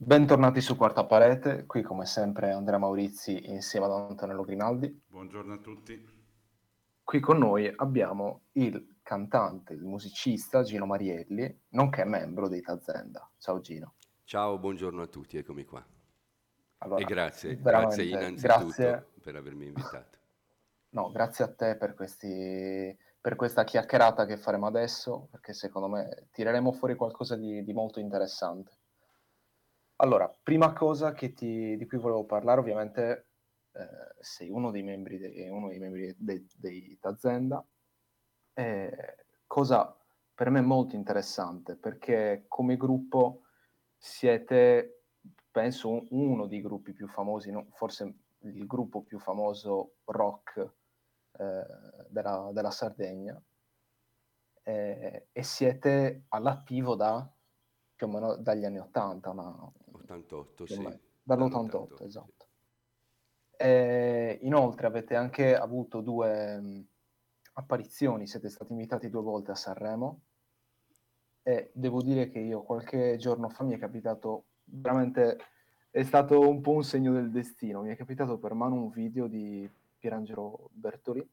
Bentornati su Quarta Parete, qui come sempre Andrea Maurizi insieme ad Antonello Grinaldi. Buongiorno a tutti. Qui con noi abbiamo il cantante, il musicista Gino Marielli, nonché membro di Tazenda. Ciao Gino. Ciao, buongiorno a tutti, eccomi qua. Allora, e grazie, grazie innanzitutto grazie- per avermi invitato. No, grazie a te per, questi, per questa chiacchierata che faremo adesso, perché secondo me tireremo fuori qualcosa di, di molto interessante. Allora, prima cosa ti- di cui volevo parlare, ovviamente eh, sei uno dei membri, de- uno dei membri de- dei Tazenda, eh, cosa per me molto interessante, perché come gruppo siete, penso, un- uno dei gruppi più famosi, no? forse il gruppo più famoso rock eh, della, della Sardegna eh, e siete all'attivo da più o meno dagli anni 80, una- 88, più o sì. meno, dall'88, sì. esatto. E inoltre avete anche avuto due mh, apparizioni, siete stati invitati due volte a Sanremo e devo dire che io qualche giorno fa mi è capitato veramente, è stato un po' un segno del destino, mi è capitato per mano un video di Pierangelo Bertoli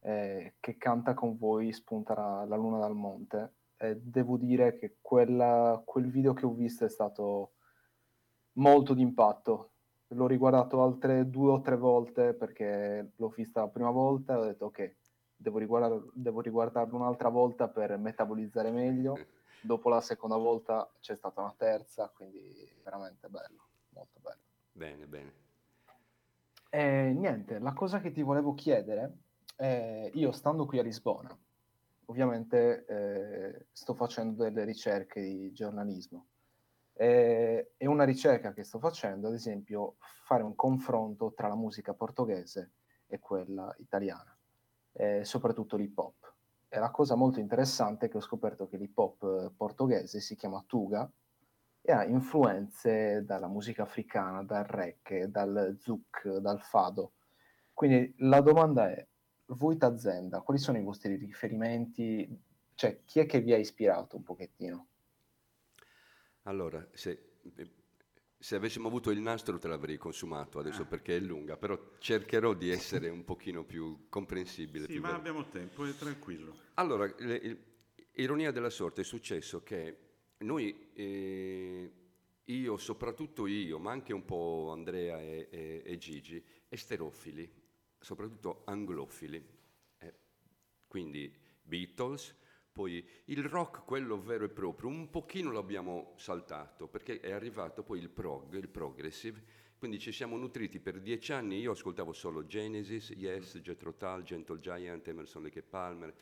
eh, che canta con voi Spunta la luna dal monte e devo dire che quella- quel video che ho visto è stato molto d'impatto. L'ho riguardato altre due o tre volte perché l'ho vista la prima volta e ho detto ok, devo, riguardar- devo riguardarlo un'altra volta per metabolizzare meglio. Dopo la seconda volta c'è stata una terza, quindi veramente bello, molto bello. Bene, bene. E niente, la cosa che ti volevo chiedere, è, io stando qui a Lisbona, ovviamente eh, sto facendo delle ricerche di giornalismo e, una ricerca che sto facendo, ad esempio, fare un confronto tra la musica portoghese e quella italiana, eh, soprattutto l'hip hop. E la cosa molto interessante è che ho scoperto che l'hip hop eh, portoghese si chiama Tuga e ha influenze dalla musica africana, dal reggae, dal zouk, dal fado. Quindi la domanda è, voi Tazenda, quali sono i vostri riferimenti? Cioè, chi è che vi ha ispirato un pochettino? Allora, se, se avessimo avuto il nastro te l'avrei consumato adesso perché è lunga, però cercherò di essere un pochino più comprensibile. Sì, più ma veloce. abbiamo tempo, è tranquillo. Allora, le- il- ironia della sorte, è successo che noi, eh, io, soprattutto io, ma anche un po' Andrea e, e- e Gigi, esterofili, soprattutto anglofili, eh, quindi Beatles, poi il rock, quello vero e proprio, un pochino l'abbiamo saltato perché è arrivato poi il prog, il progressive, quindi ci siamo nutriti per dieci anni, io ascoltavo solo Genesis, Yes, Jethro Tull, Gentle Giant, Emerson Lake Palmer,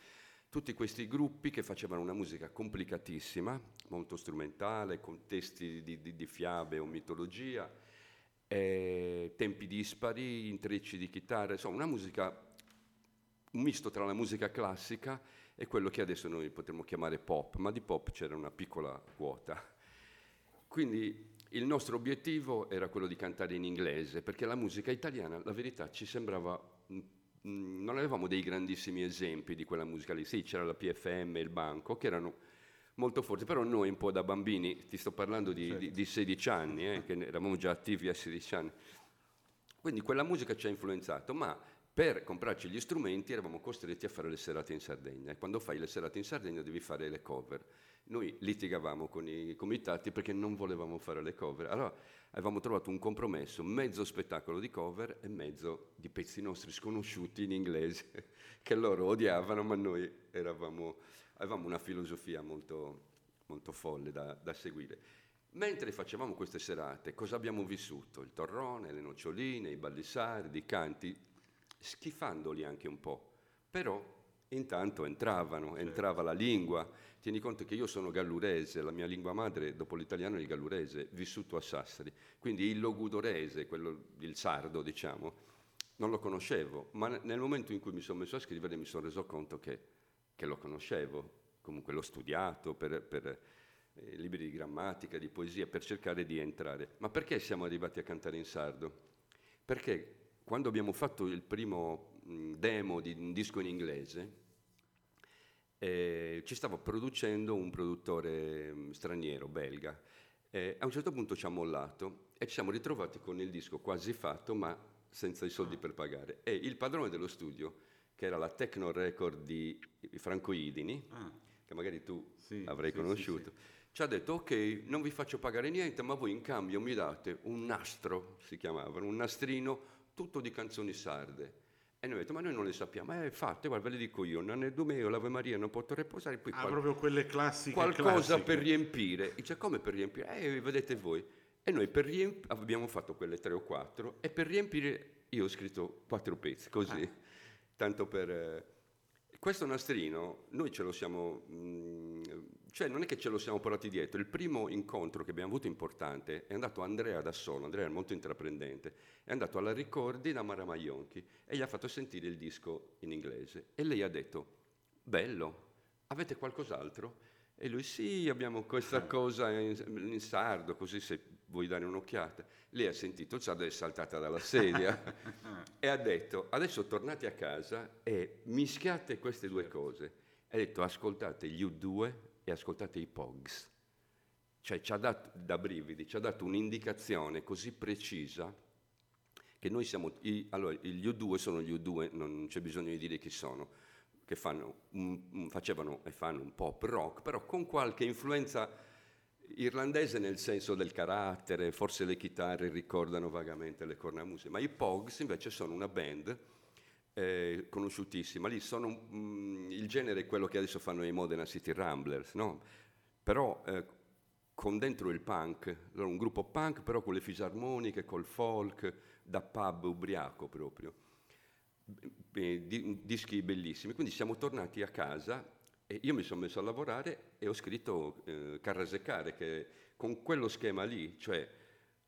tutti questi gruppi che facevano una musica complicatissima, molto strumentale, con testi di, di- di fiabe o mitologia, eh, tempi dispari, intrecci di chitarra, insomma una musica, un misto tra la musica classica e quello che adesso noi potremmo chiamare pop, ma di pop c'era una piccola quota. Quindi il nostro obiettivo era quello di cantare in inglese, perché la musica italiana, la verità, ci sembrava... mm, mm, Non avevamo dei grandissimi esempi di quella musica lì. Sì, c'era la PFM e il Banco, che erano molto forti, però noi un po' da bambini, ti sto parlando di, di- di 16 anni, eh, che ne- eravamo già attivi a 16 anni. Quindi quella musica ci ha influenzato, ma per comprarci gli strumenti eravamo costretti a fare le serate in Sardegna e quando fai le serate in Sardegna devi fare le cover. Noi litigavamo con i comitati perché non volevamo fare le cover. Allora avevamo trovato un compromesso, mezzo spettacolo di cover e mezzo di pezzi nostri sconosciuti in inglese che loro odiavano, ma noi eravamo, avevamo una filosofia molto, molto folle da, da seguire. Mentre facevamo queste serate, cosa abbiamo vissuto? Il torrone, le noccioline, i balli sardi, i canti, schifandoli anche un po', però intanto entravano, entrava la lingua. Tieni conto che io sono gallurese, la mia lingua madre dopo l'italiano è il gallurese, vissuto a Sassari, quindi il logudorese, quello, il sardo diciamo, non lo conoscevo, ma ne- nel momento in cui mi sono messo a scrivere mi sono reso conto che, che lo conoscevo, comunque l'ho studiato per, per, eh, libri di grammatica, di poesia, per cercare di entrare. Ma perché siamo arrivati a cantare in sardo? Perché quando abbiamo fatto il primo mh, demo di un disco in inglese, eh, ci stava producendo un produttore mh, straniero, belga, E a un certo punto ci ha mollato e ci siamo ritrovati con il disco quasi fatto, ma senza i soldi per pagare. E il padrone dello studio, che era la Techno Record di Franco Idini, Ah, che magari tu Sì, avrai sì, sì, conosciuto, ci ha detto ok, non vi faccio pagare niente, ma voi in cambio mi date un nastro, si chiamavano, un nastrino tutto di canzoni sarde. E noi abbiamo detto, ma noi non le sappiamo, eh fate, guarda, ve le dico io, Nanne Dumeo, l'Ave Maria, non potrò riposare, poi ah, qual- proprio quelle classiche qualcosa classiche. per riempire. Dice, come per riempire? Eh, vedete voi. E noi per riemp- abbiamo fatto quelle tre o quattro, e per riempire io ho scritto quattro pezzi, così, Ah. Tanto per... eh, questo nastrino noi ce lo siamo, mm, cioè non è che ce lo siamo portati dietro, il primo incontro che abbiamo avuto importante è andato Andrea da solo, Andrea è molto intraprendente, è andato alla Ricordi da Mara Maionchi e gli ha fatto sentire il disco in inglese. E lei ha detto, bello, avete qualcos'altro? E lui sì, abbiamo questa cosa in, in sardo, così se vuoi dare un'occhiata. Lei ha sentito e è saltata dalla sedia e ha detto, adesso tornate a casa e mischiate queste due cose. E ha detto, ascoltate gli U2 e ascoltate i Pogs. Cioè ci ha dato, da brividi, ci ha dato un'indicazione così precisa che noi siamo, i- allora gli U2 sono gli U2, non c'è bisogno di dire chi sono, che fanno un- facevano e fanno un pop rock, però con qualche influenza irlandese nel senso del carattere, forse le chitarre ricordano vagamente le cornamuse, ma i Pogs invece sono una band eh, conosciutissima, lì sono mm, il genere è quello che adesso fanno i Modena City Ramblers, no? però eh, con dentro il punk, un gruppo punk però con le fisarmoniche, col folk, da pub ubriaco proprio. Eh, di- dischi bellissimi. Quindi siamo tornati a casa e io mi sono messo a lavorare e ho scritto eh, Carrasecare, che con quello schema lì, cioè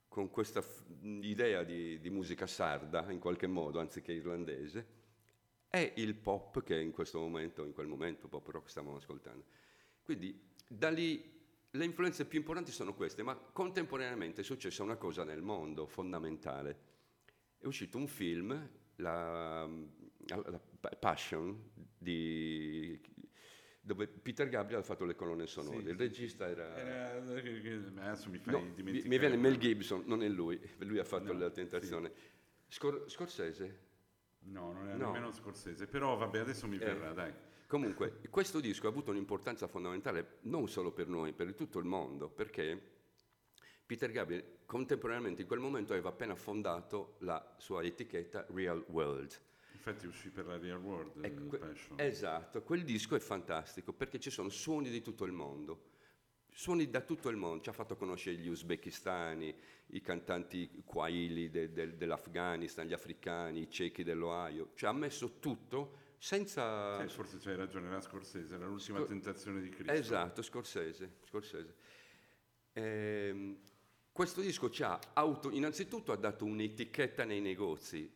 con questa f- idea di, di musica sarda in qualche modo, anziché irlandese, è il pop che in questo momento, in quel momento, pop rock stavamo ascoltando. Quindi da lì le influenze più importanti sono queste, ma contemporaneamente è successa una cosa nel mondo fondamentale. È uscito un film, la, la Passion, di, dove Peter Gabriel ha fatto le colonne sonore. Sì, il sì, regista era... Era- Adesso mi fai no, dimenticare. mi viene Mel Gibson, non è lui, lui ha fatto No, la tentazione. Scor- Scorsese? No, non è No. nemmeno scorsese, però vabbè, adesso mi Eh. verrà, dai. Comunque, questo disco ha avuto un'importanza fondamentale non solo per noi, per tutto il mondo, perché Peter Gabriel contemporaneamente in quel momento aveva appena fondato la sua etichetta Real World. Infatti uscì per la Real World, Ecco, que- Passion. esatto, quel disco è fantastico perché ci sono suoni di tutto il mondo. Suoni da tutto il mondo, ci ha fatto conoscere gli uzbekistani, i cantanti Quaili de- de- dell'Afghanistan, gli africani, i cechi dell'Ohio, cioè ha messo tutto senza... Eh, forse c'hai ragione, era scorsese, era l'ultima Scor- tentazione di Cristo. Esatto, Scorsese. Scorsese. Ehm, questo disco ci ha auto, innanzitutto ha dato un'etichetta nei negozi,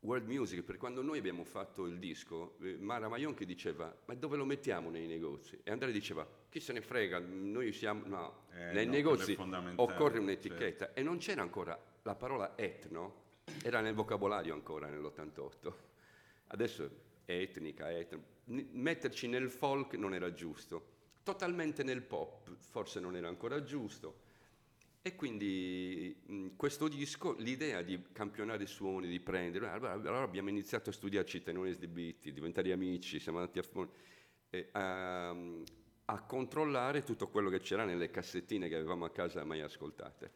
World Music, perché quando noi abbiamo fatto il disco, eh, Mara Maionchi diceva, ma dove lo mettiamo nei negozi? E Andrea diceva, chi se ne frega, noi siamo, no, Eh, nei no, negozi occorre un'etichetta. E non c'era ancora, la parola etno era nel vocabolario ancora nell'88. Adesso è etnica, etno. Metterci nel folk non era giusto. Totalmente nel pop forse non era ancora giusto. E quindi mh, questo disco, l'idea di campionare i suoni, di prendere, allora, allora abbiamo iniziato a studiarci i tenori di beat, diventare amici, siamo andati a, a, a controllare tutto quello che c'era nelle cassettine che avevamo a casa mai ascoltate.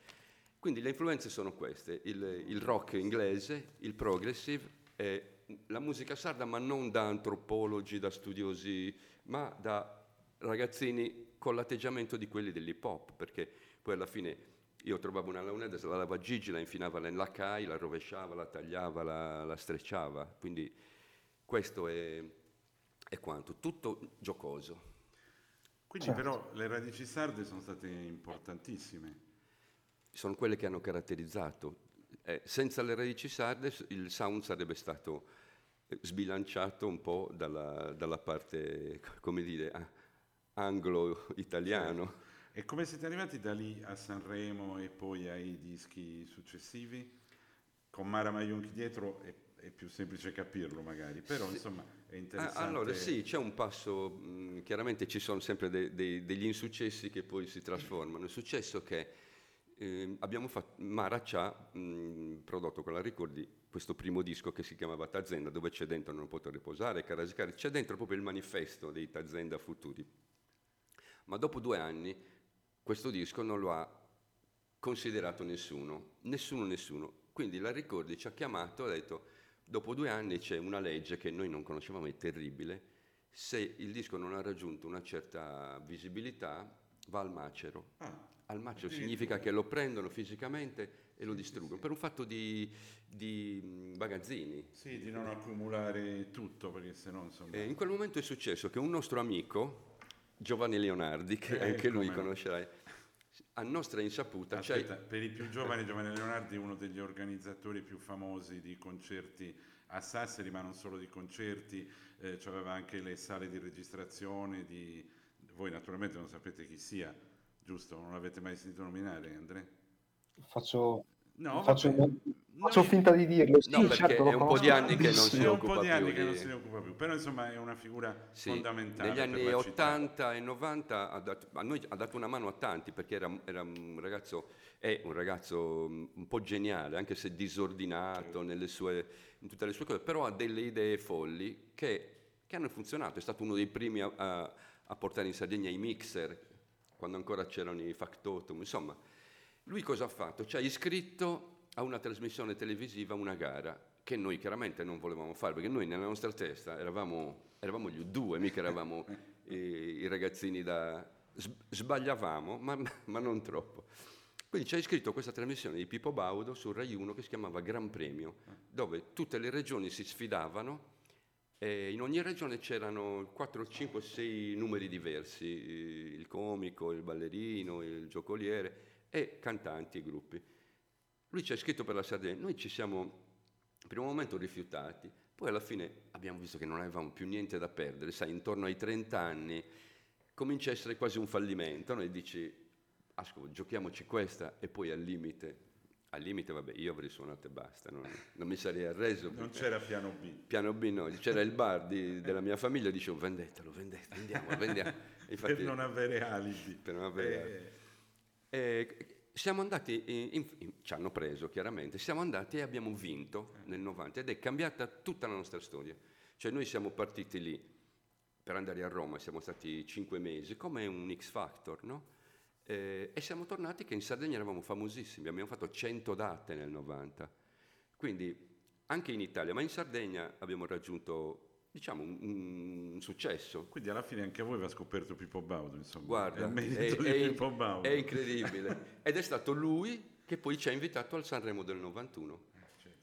Quindi le influenze sono queste, il, il rock inglese, il progressive, e la musica sarda, ma non da antropologi, da studiosi, ma da ragazzini con l'atteggiamento di quelli dell'hip hop, perché poi alla fine io trovavo una launetta, se la dava a Gigi, la infinava nella CAI, la rovesciava, la tagliava, la, la strecciava, quindi questo è, è quanto, tutto giocoso. Quindi Certo. però le radici sarde sono state importantissime. sono quelle che hanno caratterizzato. Eh, senza le radici sarde il sound sarebbe stato eh, sbilanciato un po' dalla, dalla parte, come dire, anglo-italiano. E come siete arrivati da lì a Sanremo e poi ai dischi successivi? Con Mara Maionchi dietro è, è più semplice capirlo magari, però Sì. insomma è Ah, interessante. Allora sì, c'è un passo, mh, chiaramente ci sono sempre de- dei- degli insuccessi che poi si trasformano. È successo che eh, abbiamo fatto, Mara ci ha mh, prodotto con la Ricordi questo primo disco che si chiamava Tazenda, dove c'è dentro Non poter riposare, Carasicare, c'è dentro proprio il manifesto dei Tazenda futuri. Ma dopo due anni questo disco non lo ha considerato nessuno, nessuno, nessuno. Quindi la Ricordi ci ha chiamato e ha detto, dopo due anni c'è una legge che noi non conoscevamo, è terribile, se il disco non ha raggiunto una certa visibilità va al macero. Ah, Al macero significa che lo prendono fisicamente e lo distruggono, per un fatto di, di magazzini. Sì, di non accumulare tutto, perché sennò insomma... E in quel momento è successo che un nostro amico, Giovanni Leonardi, che Eh, anche lui no. conoscerai, a nostra insaputa, ci ha- Aspetta, per i più giovani Giovanni Leonardi è uno degli organizzatori più famosi di concerti a Sassari, ma non solo di concerti, eh, aveva anche le sale di registrazione di... Voi naturalmente non sapete chi sia, giusto? Non l'avete mai sentito nominare, Andrea? Faccio, No, faccio. Faccio finta di dirlo. Sì, No, perché certo, è un po' di anni che non si è un occupa po' di più anni che non di- se ne occupa più, però insomma è una figura Sì, fondamentale. negli per anni la città. 80 e 90 ha dato, a noi ha dato una mano a tanti perché era, era un ragazzo, è un ragazzo mm, un po' geniale, anche se disordinato nelle sue, in tutte le sue cose, però ha delle idee folli che, che hanno funzionato. È stato uno dei primi a, a- a portare in Sardegna i mixer, quando ancora c'erano i factotum, insomma. Lui cosa ha fatto? Ci ha iscritto a una trasmissione televisiva, una gara, che noi chiaramente non volevamo fare, perché noi nella nostra testa eravamo, eravamo gli U2, mica eravamo i, i ragazzini da... Sbagliavamo, ma, ma non troppo. Quindi iscritto a questa trasmissione di Pippo Baudo su Rai 1 che si chiamava Gran Premio, dove tutte le regioni si sfidavano e in ogni regione c'erano 4, 5, 6 numeri diversi, il comico, il ballerino, il giocoliere e cantanti e gruppi. Lui ci ha iscritto per la Sardegna, noi ci siamo in primo momento rifiutati, poi alla fine abbiamo visto che non avevamo più niente da perdere, sai, intorno ai 30 anni comincia a essere quasi un fallimento, noi dici, ascolta, giochiamoci questa e poi al limite, al limite vabbè, io avrei suonato e basta, non, non mi sarei arreso. Non c'era piano B. Piano B no, c'era il bar di- della mia famiglia, dicevo vendetelo, vendetelo, vendiamo, vendiamo. Infatti, per non avere alibi. per non avere- Eh, eh, siamo andati, in- in- in- ci hanno preso chiaramente, siamo andati e abbiamo vinto nel 90 ed è cambiata tutta la nostra storia. Cioè noi siamo partiti lì per andare a Roma, siamo stati cinque mesi, come un X Factor, no? Eh, e siamo tornati che in Sardegna eravamo famosissimi, abbiamo fatto 100 date nel 90. Quindi anche in Italia, ma in Sardegna abbiamo raggiunto, diciamo, un, un successo. quindi alla fine anche a voi va scoperto Pippo Baudo, insomma. Guarda, è è, è- Baudo. è incredibile. Ed è stato lui che poi ci ha invitato al Sanremo del 91. Certo.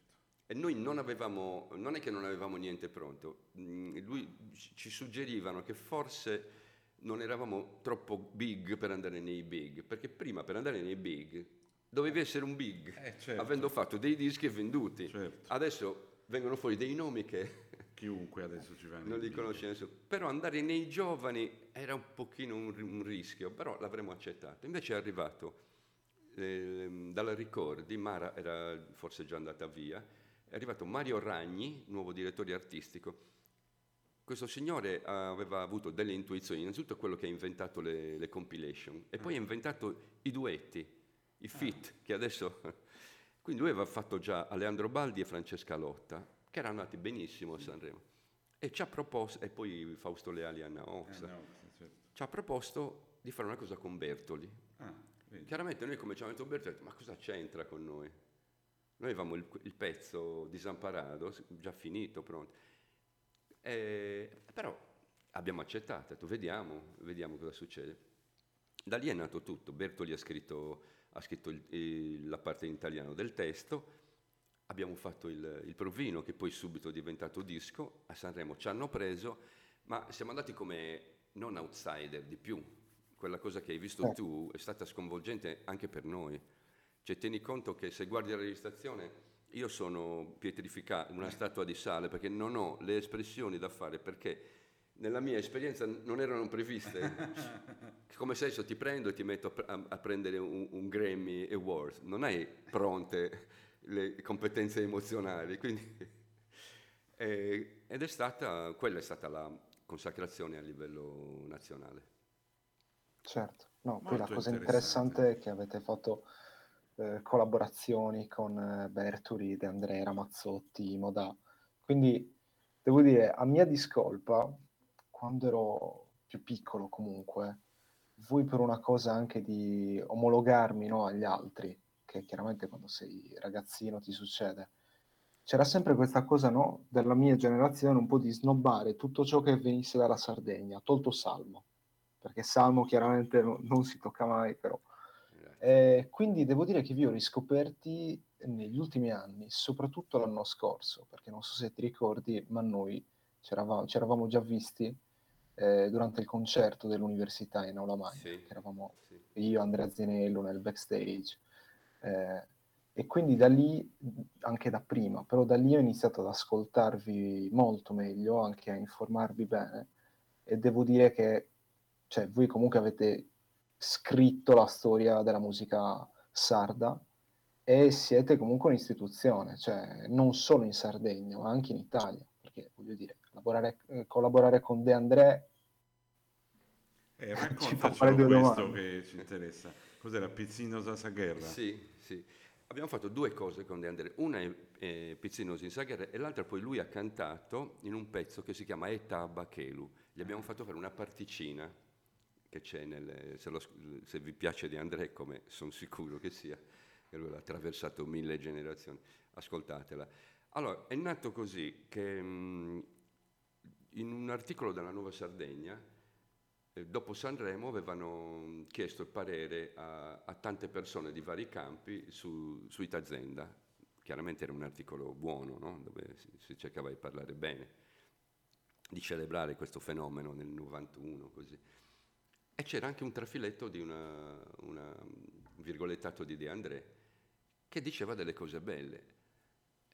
E noi non avevamo, non è che non avevamo niente pronto, mm, lui ci ci suggerivano che forse non eravamo troppo big per andare nei big, perché prima per andare nei big dovevi essere un big, Eh, certo. avendo fatto dei dischi venduti. Certo. Adesso vengono fuori dei nomi che Chiunque adesso ci va. non li conosce nessuno. Però andare nei giovani era un pochino un, un rischio, però l'avremmo accettato. Invece è arrivato ehm, dalla Ricordi, Mara era forse già andata via, è arrivato Mario Ragni, nuovo direttore artistico. Questo signore aveva avuto delle intuizioni, innanzitutto quello che ha inventato le, le compilation e poi ha inventato i duetti, i fit, che adesso... Quindi lui aveva fatto già Aleandro Baldi e Francesca Lotta, che erano andati benissimo a Sanremo. E ci ha proposto, e poi Fausto Leali e Anna Eh, Oxa, no, certo. ci ha proposto di fare una cosa con Bertoli. Ah. Chiaramente noi come ci hanno detto Bertoli, ma cosa c'entra con noi? Noi avevamo il, il pezzo disamparato, già finito, pronto. E- però abbiamo accettato, detto vediamo, vediamo cosa succede. Da lì è nato tutto. Bertoli ha scritto, ha scritto il- il- la parte in italiano del testo, abbiamo fatto il, il provino che poi subito è diventato disco, a Sanremo ci hanno preso, ma siamo andati come non outsider di più. Quella cosa che hai visto Eh. tu è stata sconvolgente anche per noi. Cioè, tieni conto che se guardi la registrazione, io sono pietrificato, una statua di sale, perché non ho le espressioni da fare, perché nella mia esperienza non erano previste. Come se adesso ti prendo e ti metto a, pre- a- a prendere un, un Grammy Award, non hai pronte le competenze emozionali, quindi E, ed è stata, quella è stata la consacrazione a livello nazionale. Certo, no, poi la cosa interessante. è che avete fatto eh, collaborazioni con eh, Berturi, De Andrea Ramazzotti, Modà, quindi devo dire, a mia discolpa, quando ero più piccolo comunque, vuoi per una cosa anche di omologarmi no, agli altri, che chiaramente quando sei ragazzino ti succede, c'era sempre questa cosa no, della mia generazione un po' di snobbare tutto ciò che venisse dalla Sardegna, tolto Salmo, perché Salmo chiaramente no, non si tocca mai, però. Eh, quindi devo dire che vi ho riscoperti negli ultimi anni, soprattutto l'anno scorso, perché non so se ti ricordi, ma noi ci eravamo già visti eh, durante il concerto dell'università in Aula Magna, sì, eravamo sì. io, Andrea Zinello nel backstage. Eh, e quindi da lì, anche da prima, però da lì ho iniziato ad ascoltarvi molto meglio, anche a informarvi bene e devo dire che cioè, voi comunque avete scritto la storia della musica sarda e siete comunque un'istituzione, cioè non solo in Sardegna, ma anche in Italia, perché voglio dire, collaborare, collaborare con De André eh, raccontacelo questo domande. che ci interessa. Cos'era Pizzino Sasaguerra? Sì, sì. Abbiamo fatto due cose con De André. Una è eh, Pizzino Sasaguerra e l'altra poi lui ha cantato in un pezzo che si chiama Eta Bachelu. Gli abbiamo fatto fare una particina che c'è nel... Se, lo, se vi piace De André, come sono sicuro che sia, che lui ha attraversato mille generazioni, ascoltatela. Allora, è nato così che mh, mm, in un articolo della Nuova Sardegna dopo Sanremo avevano chiesto il parere a, a tante persone di vari campi su, su Itazenda. Chiaramente era un articolo buono, no? dove si, si, cercava di parlare bene, di celebrare questo fenomeno nel 91, così. E c'era anche un trafiletto di una, una, un virgolettato di De André che diceva delle cose belle.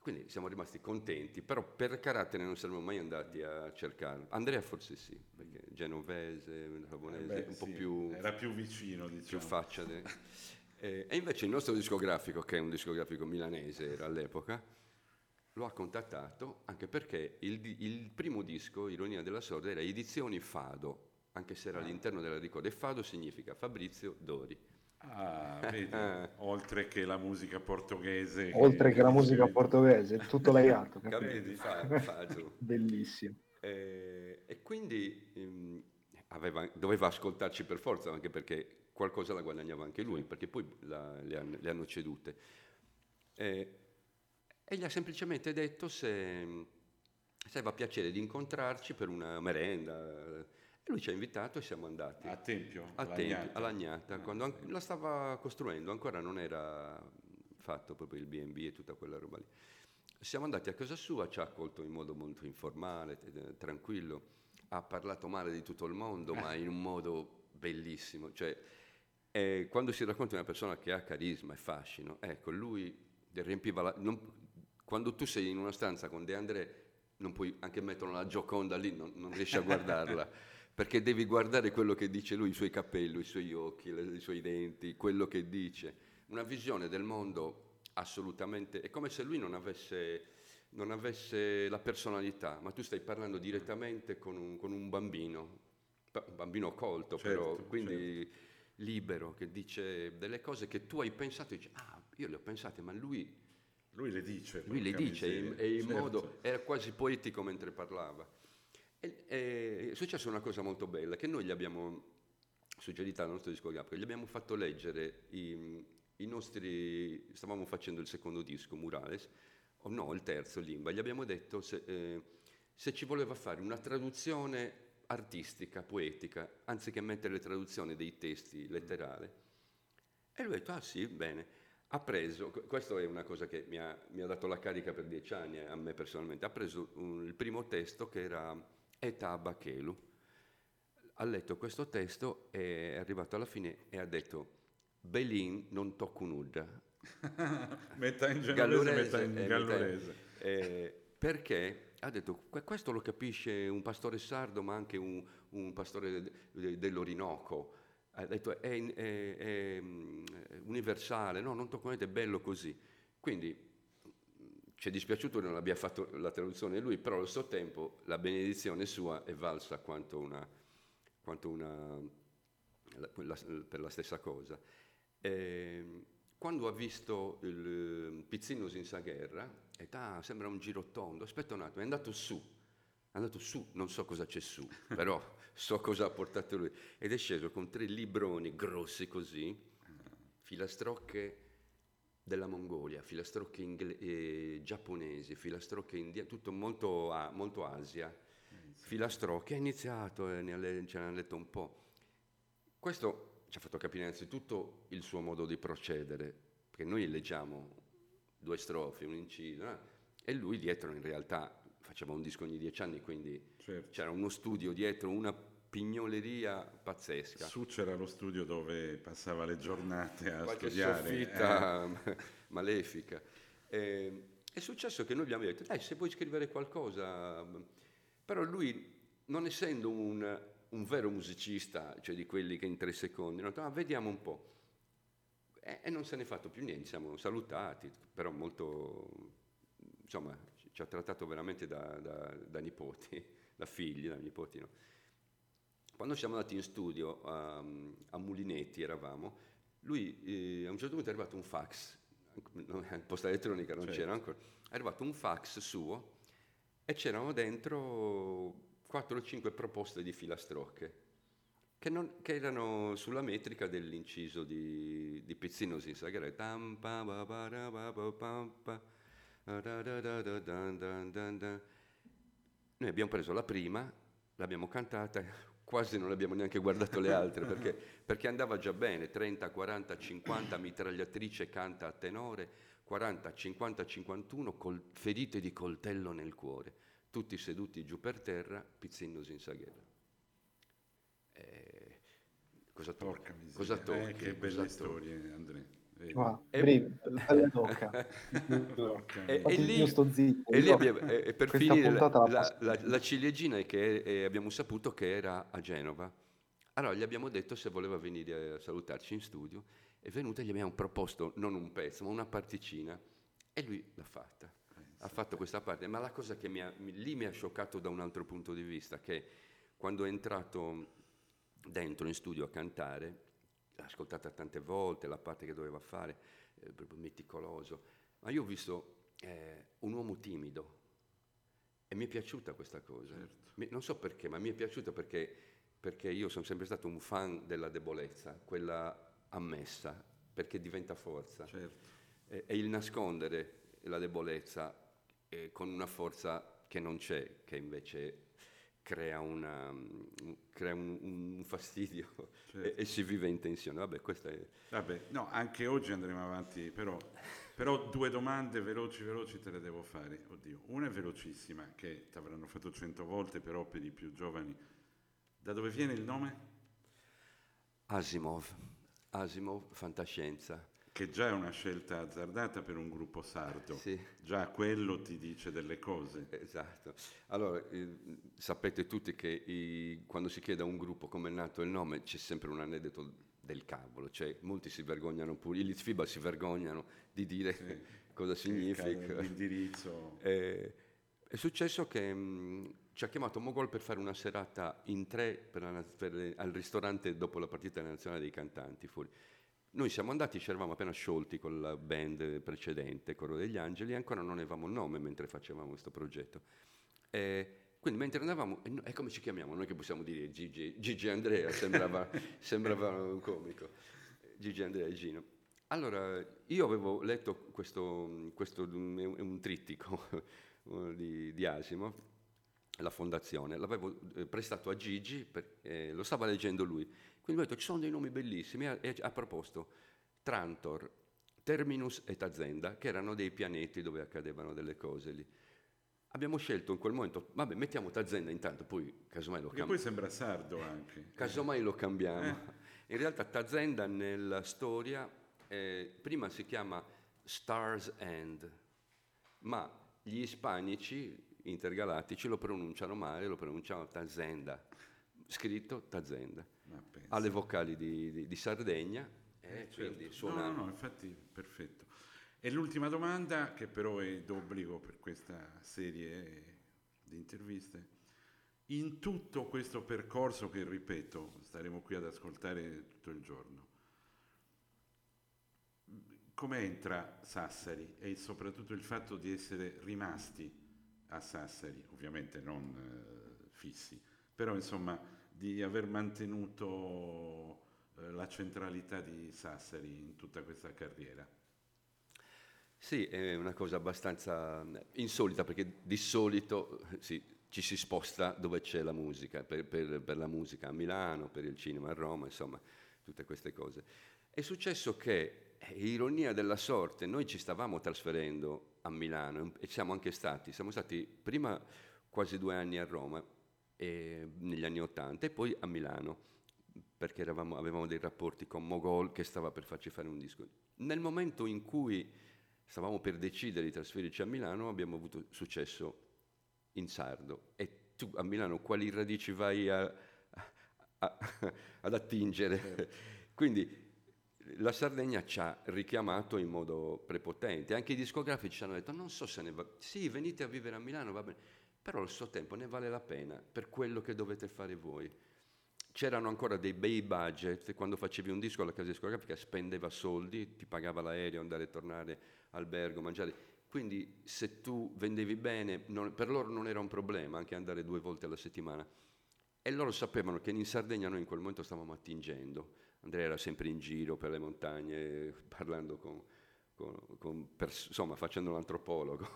Quindi siamo rimasti contenti, però per carattere non saremmo mai andati a cercarlo. Andrea forse sì, perché genovese, savonese, eh beh, un po' più... Era più vicino, diciamo. Più faccia. De... eh, e invece il nostro discografico, che è un discografico milanese era all'epoca, lo ha contattato anche perché il, il primo disco, Ironia della Sorda, era Edizioni Fado, anche se era ah. all'interno della ricorda. E Fado significa Fabrizio Dori. Ah, vedi, oltre che la musica portoghese. Oltre che, che la musica portoghese, tutto legato. Vedi, fa, Bellissimo. Eh, e quindi ehm, aveva, doveva ascoltarci per forza, anche perché qualcosa la guadagnava anche lui, perché poi la, le, han, le, hanno cedute. Eh, e gli ha semplicemente detto se, se aveva piacere di incontrarci per una merenda e lui ci ha invitato e siamo andati. A Tempio? A Tempio, all'Agnata, ah, quando an- la stava costruendo, ancora non era fatto proprio il B&B e tutta quella roba lì. Siamo andati a casa sua, ci ha accolto in modo molto informale, t- tranquillo, ha parlato male di tutto il mondo, ma in un modo bellissimo. Cioè, eh, quando si racconta una persona che ha carisma e fascino, ecco, lui riempiva la... Non, quando tu sei in una stanza con De André, non puoi anche mettere una gioconda lì, non, non riesci a guardarla. perché devi guardare quello che dice lui, i suoi capelli, i suoi occhi, i suoi denti, quello che dice. Una visione del mondo assolutamente... È come se lui non avesse, non avesse la personalità, ma tu stai parlando direttamente con un, con un bambino, un bambino colto certo, però, quindi certo. libero, che dice delle cose che tu hai pensato e dici, ah, io le ho pensate, ma lui... Lui le dice. Lui le dice, e in certo. modo... Era quasi poetico mentre parlava. È successa una cosa molto bella, che noi gli abbiamo suggerito al nostro discografico, gli abbiamo fatto leggere i, i nostri, stavamo facendo il secondo disco, Murales, o no, il terzo, Limba, gli abbiamo detto se, eh, se ci voleva fare una traduzione artistica, poetica, anziché mettere le traduzioni dei testi letterali. E lui ha detto, ah sì, bene. Ha preso, questa è una cosa che mi ha, mi ha, dato la carica per dieci anni a me personalmente, ha preso un, il primo testo che era Eta Bachelu. Ha letto questo testo, è arrivato alla fine e ha detto Belin non tocco nuda. metà in genovese, metà in eh, gallurese. Eh, perché ha detto questo lo capisce un pastore sardo ma anche un, un pastore dell'Orinoco. Ha detto è, è, è, è universale, no, non tocco niente, è bello così. Quindi ci è dispiaciuto che non abbia fatto la traduzione lui, però allo stesso tempo la benedizione sua è valsa quanto una, quanto una la, per la stessa cosa. E, ehm, quando ha visto il Pizzino senza guerra, ha detto, ah, sembra un giro tondo, aspetta un attimo, è andato su, è andato su, non so cosa c'è su, però so cosa ha portato lui, ed è sceso con tre libroni grossi così, filastrocche della Mongolia, filastrocche ingle- eh, giapponesi, filastrocche indiane, tutto molto, molto Asia, filastrocche, ha iniziato, e ne ce ne ha letto un po'. Questo ci ha fatto capire innanzitutto il suo modo di procedere, perché noi leggiamo due strofe, un inciso, eh? e lui dietro in realtà faceva un disco ogni dieci anni, quindi certo. c'era uno studio dietro, una pignoleria pazzesca. Su c'era lo studio dove passava le giornate a Qualche studiare. soffitta eh. malefica. E, è successo che noi abbiamo detto, dai, se vuoi scrivere qualcosa... Però lui, non essendo un, un vero musicista, cioè di quelli che in tre secondi, detto, ah, vediamo un po'. E, e non se ne è fatto più niente, siamo salutati, però molto... Insomma, ci ha trattato veramente da, da, da nipoti, da figli, da nipoti, no? Quando siamo andati in studio a, a Mulinetti, eravamo, lui eh, a un certo punto è arrivato un fax, posta elettronica non certo. c'era ancora, è arrivato un fax suo e c'erano dentro 4 o 5 proposte di filastrocche che, non, che erano sulla metrica dell'inciso di, di Pizzino Sinsagare. Noi abbiamo preso la prima, l'abbiamo cantata, quasi non abbiamo neanche guardato le altre perché, perché, andava già bene, 30, 40, 50, mitragliatrice canta a tenore, 40, 50, 51, col, ferite di coltello nel cuore, tutti seduti giù per terra, pizzinnosi in saghera. Eh, cosa tocca? Cosa tocca? Eh, che belle storie, Andrea. Wow, e, bella tocca. e, e, lì, zitto, e lì abbiamo, e per finire la, la, la, la, ciliegina è che è, abbiamo saputo che era a Genova. Allora gli abbiamo detto se voleva venire a salutarci in studio, è venuto e gli abbiamo proposto non un pezzo, ma una particina. E lui l'ha fatta. Ha fatto questa parte, ma la cosa che mi ha, lì mi ha scioccato da un altro punto di vista, che quando è entrato dentro in studio a cantare, ascoltata tante volte, la parte che doveva fare, eh, proprio meticoloso, ma io ho visto eh, un uomo timido e mi è piaciuta questa cosa. Certo. Mi, non so perché, ma mi è piaciuta perché, perché io sono sempre stato un fan della debolezza, quella ammessa, perché diventa forza. Certo. E, e, il nascondere la debolezza eh, con una forza che non c'è, che invece crea, una, crea un, un, fastidio certo. e, e, si vive in tensione. Vabbè, questa è... Vabbè, no, anche oggi andremo avanti, però, però, due domande veloci, veloci te le devo fare. Oddio, una è velocissima, che ti avranno fatto cento volte, però per i più giovani. Da dove viene il nome? Asimov, Asimov, fantascienza. Che già è una scelta azzardata per un gruppo sardo, sì. già quello ti dice delle cose. Esatto. Allora, eh, sapete tutti che i, quando si chiede a un gruppo come è nato il nome c'è sempre un aneddoto del cavolo, cioè molti si vergognano pure, i Litfiba si vergognano di dire sì. cosa significa. L'indirizzo. Eh, è successo che mh, ci ha chiamato Mogol per fare una serata in tre per la, per, al ristorante dopo la partita nazionale dei cantanti fuori. Noi siamo andati, ci eravamo appena sciolti con la band precedente, Coro degli Angeli, e ancora non avevamo il nome mentre facevamo questo progetto. E quindi mentre andavamo, e come ci chiamiamo? Noi che possiamo dire Gigi, Gigi Andrea, sembrava, sembrava un comico, Gigi Andrea e Gino. Allora, io avevo letto questo, questo un, un trittico di, di Asimov, la fondazione, l'avevo eh, prestato a Gigi, per, eh, lo stava leggendo lui, quindi ho detto ci sono dei nomi bellissimi e ha proposto Trantor, Terminus e Tazenda, che erano dei pianeti dove accadevano delle cose lì. Abbiamo scelto in quel momento, vabbè, mettiamo Tazenda intanto, poi casomai lo cambiamo. poi sembra sardo anche. Casomai lo cambiamo. Eh. In realtà Tazenda nella storia eh, prima si chiama Stars End, ma gli ispanici intergalattici lo pronunciano male, lo pronunciano Tazenda, scritto Tazenda alle vocali di, di, di Sardegna. Eh, certo. suona... No, no, no, infatti perfetto. E l'ultima domanda, che però è d'obbligo per questa serie di interviste, in tutto questo percorso che, ripeto, staremo qui ad ascoltare tutto il giorno, come entra Sassari e soprattutto il fatto di essere rimasti a Sassari, ovviamente non eh, fissi, però insomma di aver mantenuto eh, la centralità di Sassari in tutta questa carriera. Sì, è una cosa abbastanza insolita perché di solito sì, ci si sposta dove c'è la musica, per, per, per, la musica a Milano, per il cinema a Roma, insomma, tutte queste cose. È successo che, eh, ironia della sorte, noi ci stavamo trasferendo a Milano e siamo anche stati, siamo stati prima quasi due anni a Roma, eh, negli anni Ottanta, e poi a Milano, perché eravamo, avevamo dei rapporti con Mogol che stava per farci fare un disco. Nel momento in cui stavamo per decidere di trasferirci a Milano, abbiamo avuto successo in sardo e tu a Milano quali radici vai a, a, ad attingere? Certo. Quindi la Sardegna ci ha richiamato in modo prepotente, anche i discografici ci hanno detto non so se ne va, sì venite a vivere a Milano, va bene, però allo stesso tempo ne vale la pena per quello che dovete fare voi. C'erano ancora dei bei budget, quando facevi un disco la casa discografica spendeva soldi, ti pagava l'aereo, andare e tornare, albergo, mangiare, quindi se tu vendevi bene, non, per loro non era un problema anche andare due volte alla settimana. E loro sapevano che in Sardegna noi in quel momento stavamo attingendo. Andrea era sempre in giro per le montagne, parlando con, con, con pers- insomma, facendo l'antropologo.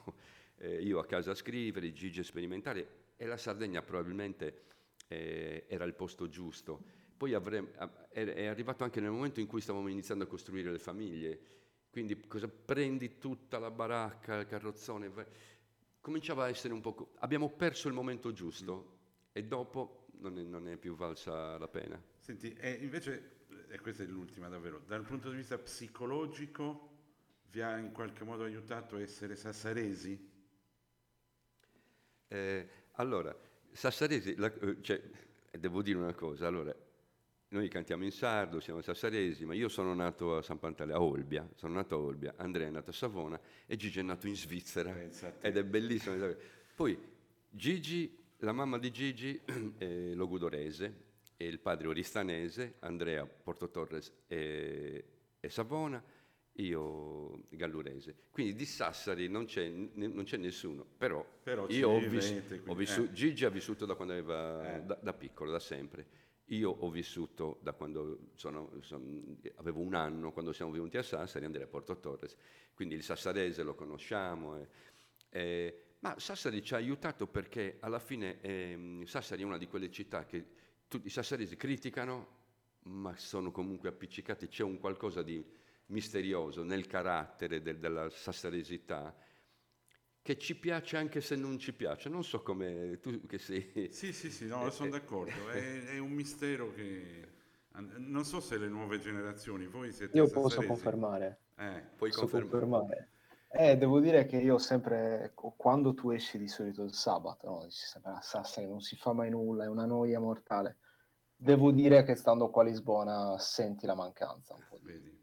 Eh, io a casa a scrivere, Gigi a sperimentare, e la Sardegna probabilmente eh, era il posto giusto. Poi avrem- è arrivato anche nel momento in cui stavamo iniziando a costruire le famiglie quindi cosa, prendi tutta la baracca, il carrozzone, cominciava a essere un po'... Abbiamo perso il momento giusto e dopo non è, non è più valsa la pena. Senti, e invece, e questa è l'ultima davvero, dal punto di vista psicologico vi ha in qualche modo aiutato a essere sassaresi? Eh, allora, sassaresi, la, eh, cioè, devo dire una cosa, allora, noi cantiamo in sardo, siamo sassaresi, ma io sono nato a San Pantaleo, a Olbia, sono nato a Olbia, Andrea è nato a Savona e Gigi è nato in Svizzera ed è bellissimo. Poi Gigi, la mamma di Gigi è logudorese e il padre oristanese, Andrea Porto Torres e, e Savona, io gallurese. Quindi di Sassari non c'è, non c'è nessuno, però, però io ho, vis- ho vissuto, eh. Gigi ha vissuto da quando aveva, eh. da, da piccolo, da sempre io ho vissuto da quando sono, sono, avevo un anno, quando siamo venuti a Sassari, andare a Porto Torres, quindi il sassarese lo conosciamo. Eh, eh, ma Sassari ci ha aiutato perché alla fine eh, Sassari è una di quelle città che tutti i sassaresi criticano, ma sono comunque appiccicati, c'è un qualcosa di misterioso nel carattere del, della sassaresità che ci piace anche se non ci piace. Non so come tu che sei... Sì, sì, sì, no, sono d'accordo. È, è, un mistero che... Non so se le nuove generazioni, voi siete... Io posso confermare. Eh, puoi confermare. confermare. Eh, devo dire che io sempre, quando tu esci di solito il sabato, no? dici sempre a Sassari, non si fa mai nulla, è una noia mortale. Devo dire che stando qua a Lisbona senti la mancanza un po' di... Vedi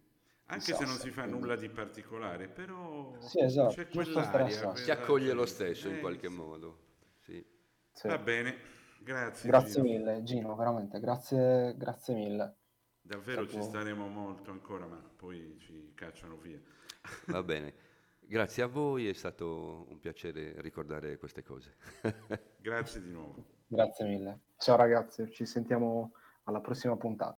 anche se non si fa quindi... nulla di particolare, però sì, esatto, c'è quell'aria. Ti accoglie lo stesso in qualche modo. Sì. Sì. Va bene, grazie. Grazie Gino. mille Gino, veramente, grazie, grazie mille. Davvero Stato... ci staremo molto ancora, ma poi ci cacciano via. Va bene, grazie a voi, è stato un piacere ricordare queste cose. grazie di nuovo. Grazie mille. Ciao ragazzi, ci sentiamo alla prossima puntata.